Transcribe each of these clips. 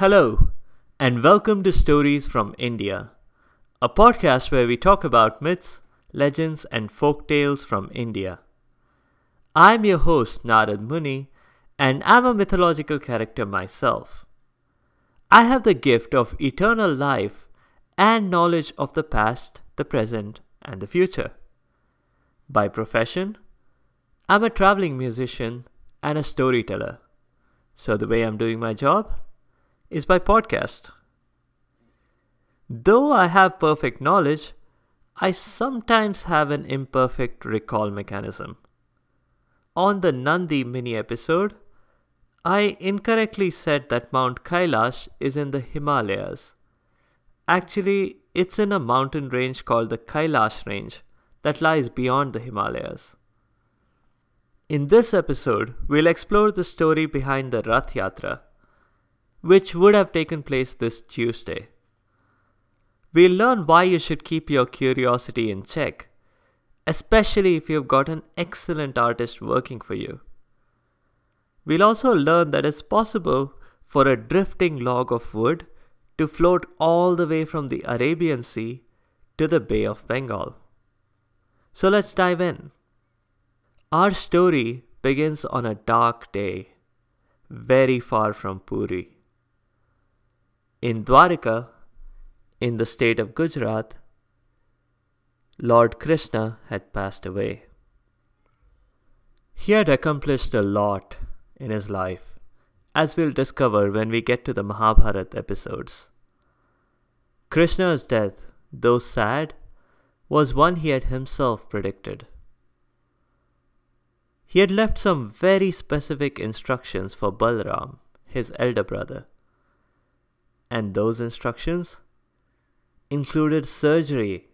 Hello, and welcome to Stories from India, a podcast where we talk about myths, legends, and folk tales from India. I'm your host, Narad Muni, and I'm a mythological character myself. I have the gift of eternal life and knowledge of the past, the present, and the future. By profession, I'm a traveling musician and a storyteller. So, the way I'm doing my job is by podcast. Though I have perfect knowledge, I sometimes have an imperfect recall mechanism. On the Nandi mini episode, I incorrectly said that Mount Kailash is in the Himalayas. Actually, it's in a mountain range called the Kailash Range that lies beyond the Himalayas. In this episode, we'll explore the story behind the Rath Yatra, which would have taken place this Tuesday. We'll learn why you should keep your curiosity in check, especially if you've got an excellent artist working for you. We'll also learn that it's possible for a drifting log of wood to float all the way from the Arabian Sea to the Bay of Bengal. So let's dive in. Our story begins on a dark day, very far from Puri. In Dwarika, in the state of Gujarat, Lord Krishna had passed away. He had accomplished a lot in his life, as we'll discover when we get to the Mahabharata episodes. Krishna's death, though sad, was one he had himself predicted. He had left some very specific instructions for Balram, his elder brother. And those instructions included surgery.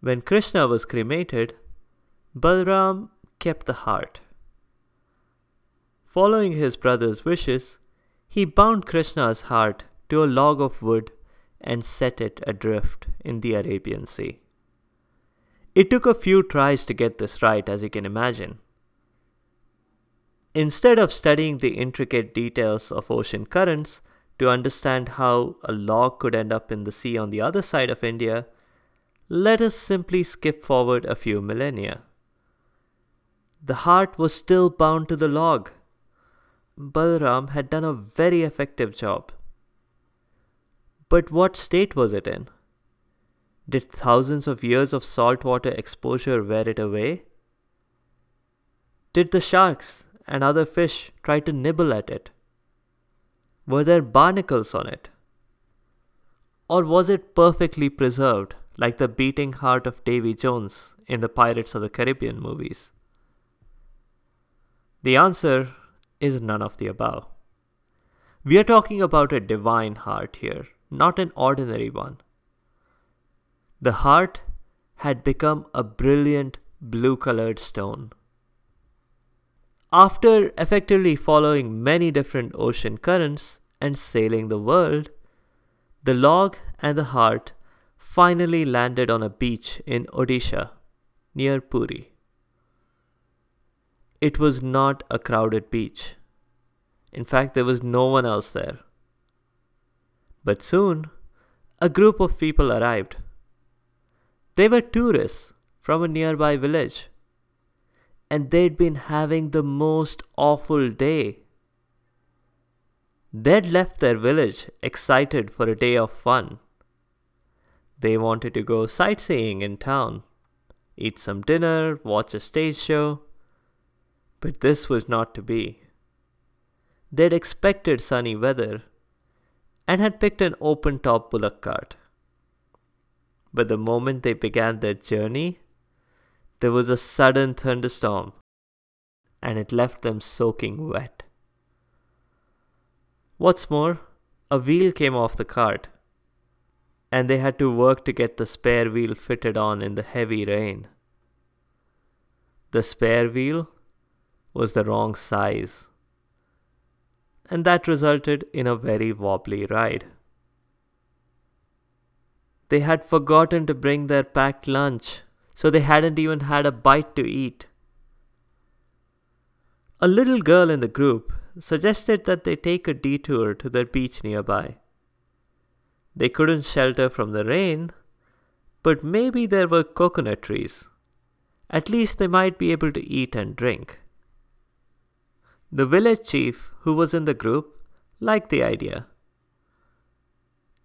When Krishna was cremated, Balram kept the heart. Following his brother's wishes, he bound Krishna's heart to a log of wood and set it adrift in the Arabian Sea. It took a few tries to get this right, as you can imagine. Instead of studying the intricate details of ocean currents to understand how a log could end up in the sea on the other side of India, let us simply skip forward a few millennia. The heart was still bound to the log. Balram had done a very effective job. But what state was it in? Did thousands of years of saltwater exposure wear it away? Did the sharks and other fish try to nibble at it? Were there barnacles on it? Or was it perfectly preserved, like the beating heart of Davy Jones in the Pirates of the Caribbean movies? The answer is none of the above. We are talking about a divine heart here, not an ordinary one. The heart had become a brilliant blue colored stone. After effectively following many different ocean currents and sailing the world, the log and the heart finally landed on a beach in Odisha, near Puri. It was not a crowded beach. In fact, there was no one else there. But soon, a group of people arrived. They were tourists from a nearby village and they'd been having the most awful day. They'd left their village excited for a day of fun. They wanted to go sightseeing in town, eat some dinner, watch a stage show. But this was not to be. They'd expected sunny weather and had picked an open top bullock cart. But the moment they began their journey, there was a sudden thunderstorm, and it left them soaking wet. What's more, a wheel came off the cart, and they had to work to get the spare wheel fitted on in the heavy rain. The spare wheel was the wrong size, and that resulted in a very wobbly ride. They had forgotten to bring their packed lunch so they hadn't even had a bite to eat. A little girl in the group suggested that they take a detour to the beach nearby. They couldn't shelter from the rain, but maybe there were coconut trees. At least they might be able to eat and drink. The village chief, who was in the group, liked the idea.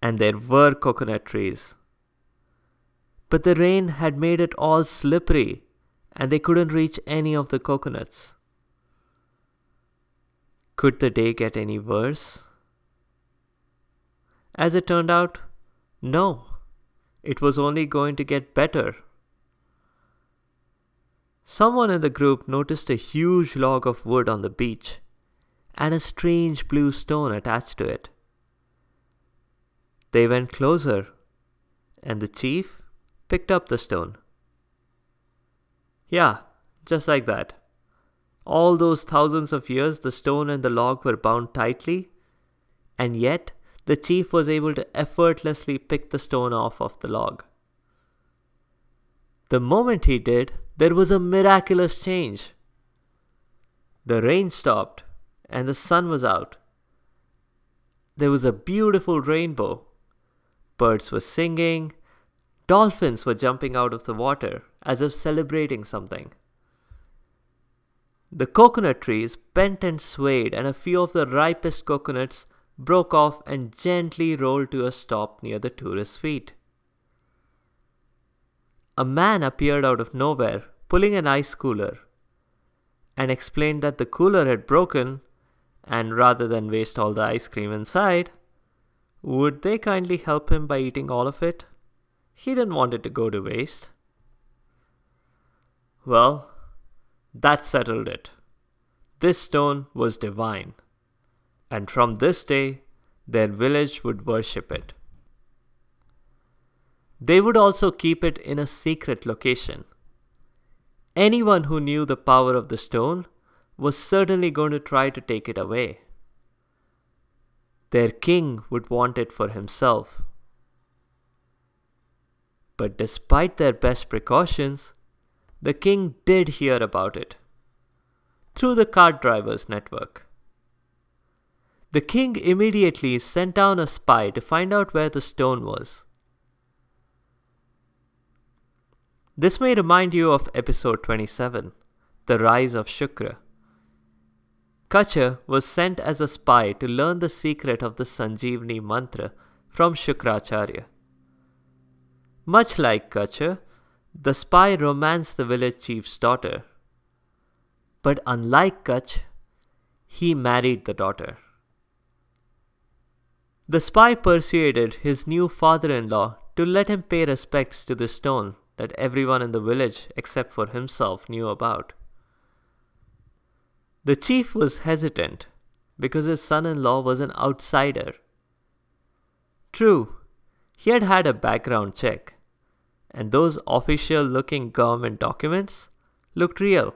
And there were coconut trees. But the rain had made it all slippery, and they couldn't reach any of the coconuts. Could the day get any worse? As it turned out, no. It was only going to get better. Someone in the group noticed a huge log of wood on the beach and a strange blue stone attached to it. They went closer, and the chief picked up the stone. Yeah, just like that. All those thousands of years, the stone and the log were bound tightly, and yet the chief was able to effortlessly pick the stone off of the log. The moment he did, there was a miraculous change. The rain stopped and the sun was out. There was a beautiful rainbow. Birds were singing, dolphins were jumping out of the water as if celebrating something. The coconut trees bent and swayed, and a few of the ripest coconuts broke off and gently rolled to a stop near the tourist's feet. A man appeared out of nowhere, pulling an ice cooler, and explained that the cooler had broken, and rather than waste all the ice cream inside, would they kindly help him by eating all of it? He didn't want it to go to waste. Well, that settled it. This stone was divine and from this day their village would worship it. They would also keep it in a secret location. Anyone who knew the power of the stone was certainly going to try to take it away. Their king would want it for himself. But despite their best precautions, the king did hear about it through the cart drivers network. The king immediately sent down a spy to find out where the stone was. This may remind you of episode 27, The Rise of Shukra. Kacha was sent as a spy to learn the secret of the Sanjeevani mantra from Shukracharya. Much like Kacha, the spy romanced the village chief's daughter. But unlike Kach, he married the daughter. The spy persuaded his new father in law to let him pay respects to the stone that everyone in the village except for himself knew about. The chief was hesitant because his son in law was an outsider. True, he had had a background check, and those official looking government documents looked real.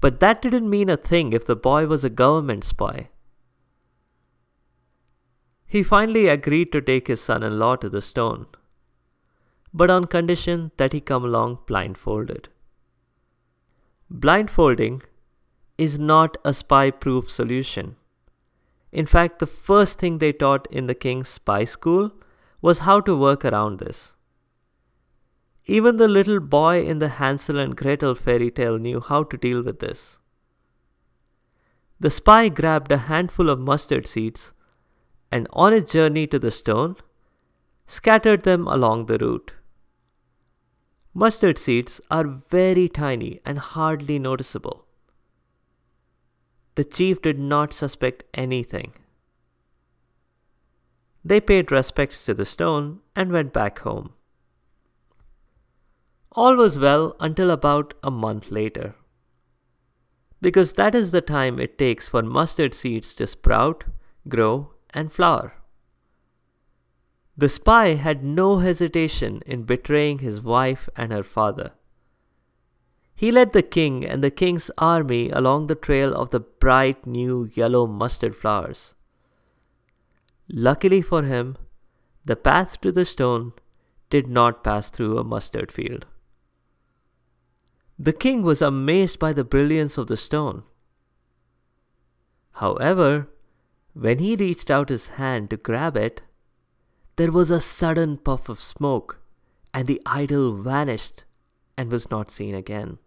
But that didn't mean a thing if the boy was a government spy. He finally agreed to take his son in law to the stone, but on condition that he come along blindfolded. Blindfolding is not a spy proof solution. In fact, the first thing they taught in the king's spy school was how to work around this. Even the little boy in the Hansel and Gretel fairy tale knew how to deal with this. The spy grabbed a handful of mustard seeds and on his journey to the stone, scattered them along the route. Mustard seeds are very tiny and hardly noticeable. The chief did not suspect anything. They paid respects to the stone and went back home. All was well until about a month later. Because that is the time it takes for mustard seeds to sprout, grow, and flower. The spy had no hesitation in betraying his wife and her father. He led the king and the king's army along the trail of the bright new yellow mustard flowers. Luckily for him, the path to the stone did not pass through a mustard field. The king was amazed by the brilliance of the stone. However, when he reached out his hand to grab it, there was a sudden puff of smoke, and the idol vanished and was not seen again.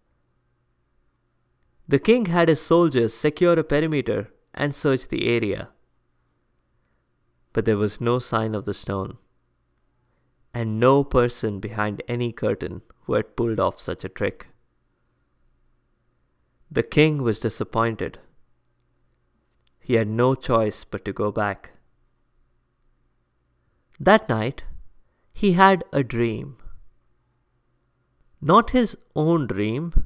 The king had his soldiers secure a perimeter and search the area. But there was no sign of the stone, and no person behind any curtain who had pulled off such a trick. The king was disappointed. He had no choice but to go back. That night, he had a dream. Not his own dream,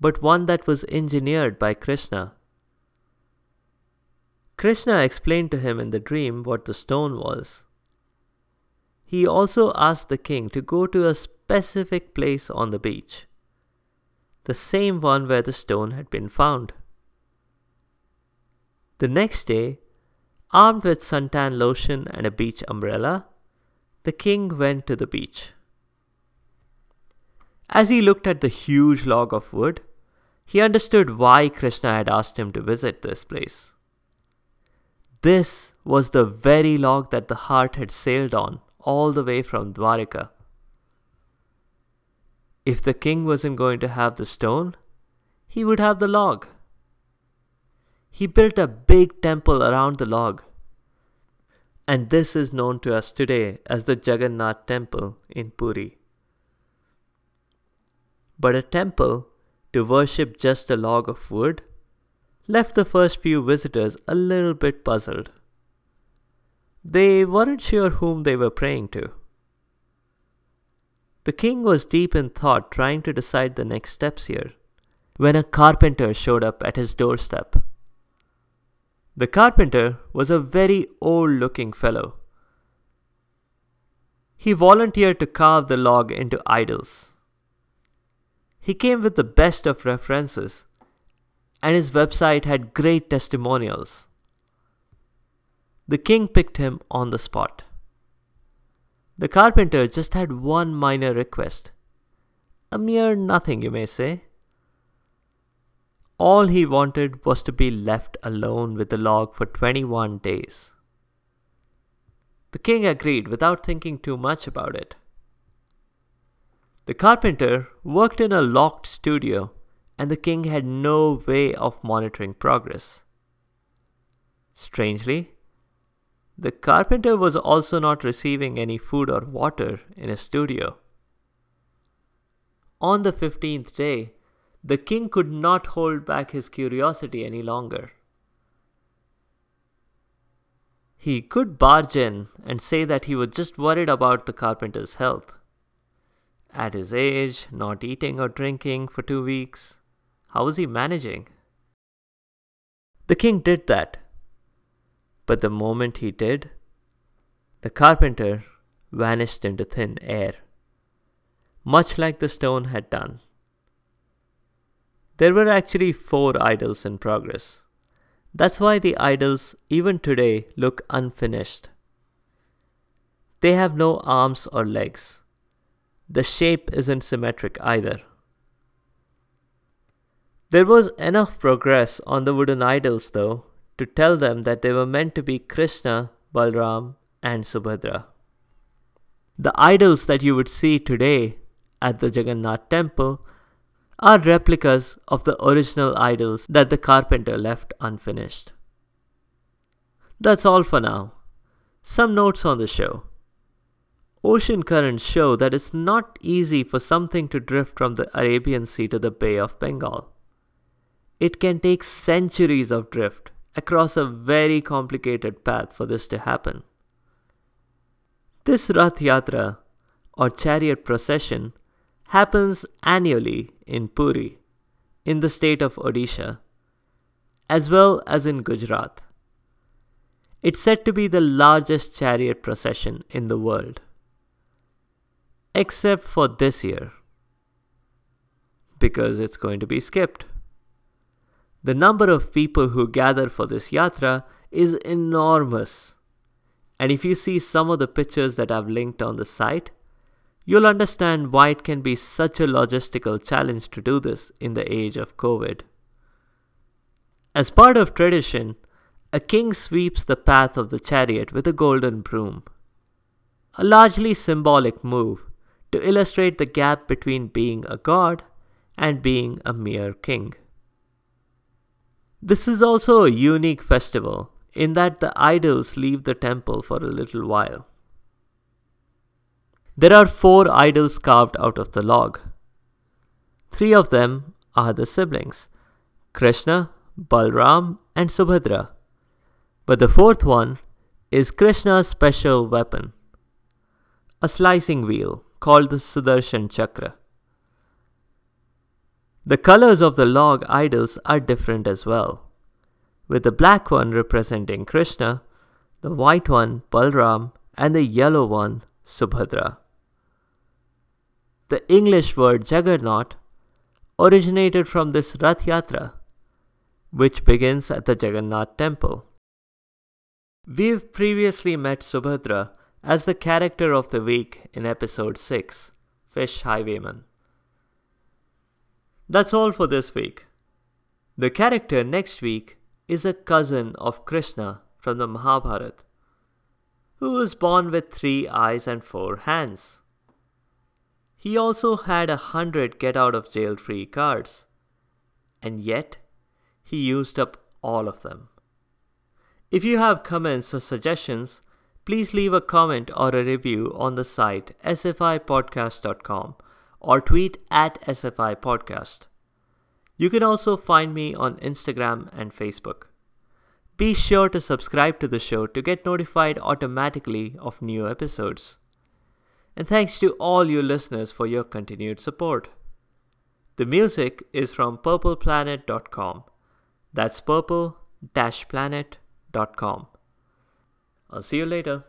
but one that was engineered by Krishna. Krishna explained to him in the dream what the stone was. He also asked the king to go to a specific place on the beach, the same one where the stone had been found. The next day, armed with suntan lotion and a beach umbrella, the king went to the beach. As he looked at the huge log of wood, he understood why Krishna had asked him to visit this place. This was the very log that the heart had sailed on all the way from Dwarika. If the king wasn't going to have the stone, he would have the log. He built a big temple around the log. And this is known to us today as the Jagannath Temple in Puri. But a temple to worship just a log of wood left the first few visitors a little bit puzzled. They weren't sure whom they were praying to. The king was deep in thought trying to decide the next steps here when a carpenter showed up at his doorstep. The carpenter was a very old looking fellow. He volunteered to carve the log into idols. He came with the best of references, and his website had great testimonials. The king picked him on the spot. The carpenter just had one minor request. A mere nothing, you may say. All he wanted was to be left alone with the log for 21 days. The king agreed without thinking too much about it. The carpenter worked in a locked studio, and the king had no way of monitoring progress. Strangely, the carpenter was also not receiving any food or water in his studio. On the fifteenth day, the king could not hold back his curiosity any longer. He could barge in and say that he was just worried about the carpenter's health. At his age, not eating or drinking for two weeks, how was he managing? The king did that. But the moment he did, the carpenter vanished into thin air, much like the stone had done. There were actually four idols in progress. That's why the idols, even today, look unfinished. They have no arms or legs. The shape isn't symmetric either. There was enough progress on the wooden idols, though, to tell them that they were meant to be Krishna, Balram, and Subhadra. The idols that you would see today at the Jagannath temple are replicas of the original idols that the carpenter left unfinished. That's all for now. Some notes on the show. Ocean currents show that it's not easy for something to drift from the Arabian Sea to the Bay of Bengal. It can take centuries of drift across a very complicated path for this to happen. This Rath Yatra, or chariot procession, happens annually in Puri, in the state of Odisha, as well as in Gujarat. It's said to be the largest chariot procession in the world except for this year, because it's going to be skipped. The number of people who gather for this yatra is enormous. And if you see some of the pictures that I've linked on the site, you'll understand why it can be such a logistical challenge to do this in the age of COVID. As part of tradition, a king sweeps the path of the chariot with a golden broom. A largely symbolic move to illustrate the gap between being a god and being a mere king. This is also a unique festival in that the idols leave the temple for a little while. There are four idols carved out of the log. Three of them are the siblings Krishna, Balram, and Subhadra. But the fourth one is Krishna's special weapon, a slicing wheel called the Sudarshan Chakra. The colors of the log idols are different as well, with the black one representing Krishna, the white one Balram, and the yellow one Subhadra. The English word Juggernaut originated from this Rath Yatra, which begins at the Jagannath temple. We've previously met Subhadra as the character of the week in episode 6 Fish Highwayman. That's all for this week. The character next week is a cousin of Krishna from the Mahabharata, who was born with three eyes and four hands. He also had a hundred get out of jail free cards, and yet he used up all of them. If you have comments or suggestions, please leave a comment or a review on the site sfipodcast.com or tweet at SFI Podcast. You can also find me on Instagram and Facebook. Be sure to subscribe to the show to get notified automatically of new episodes. And thanks to all you listeners for your continued support. The music is from purpleplanet.com. That's purple-planet.com. I'll see you later.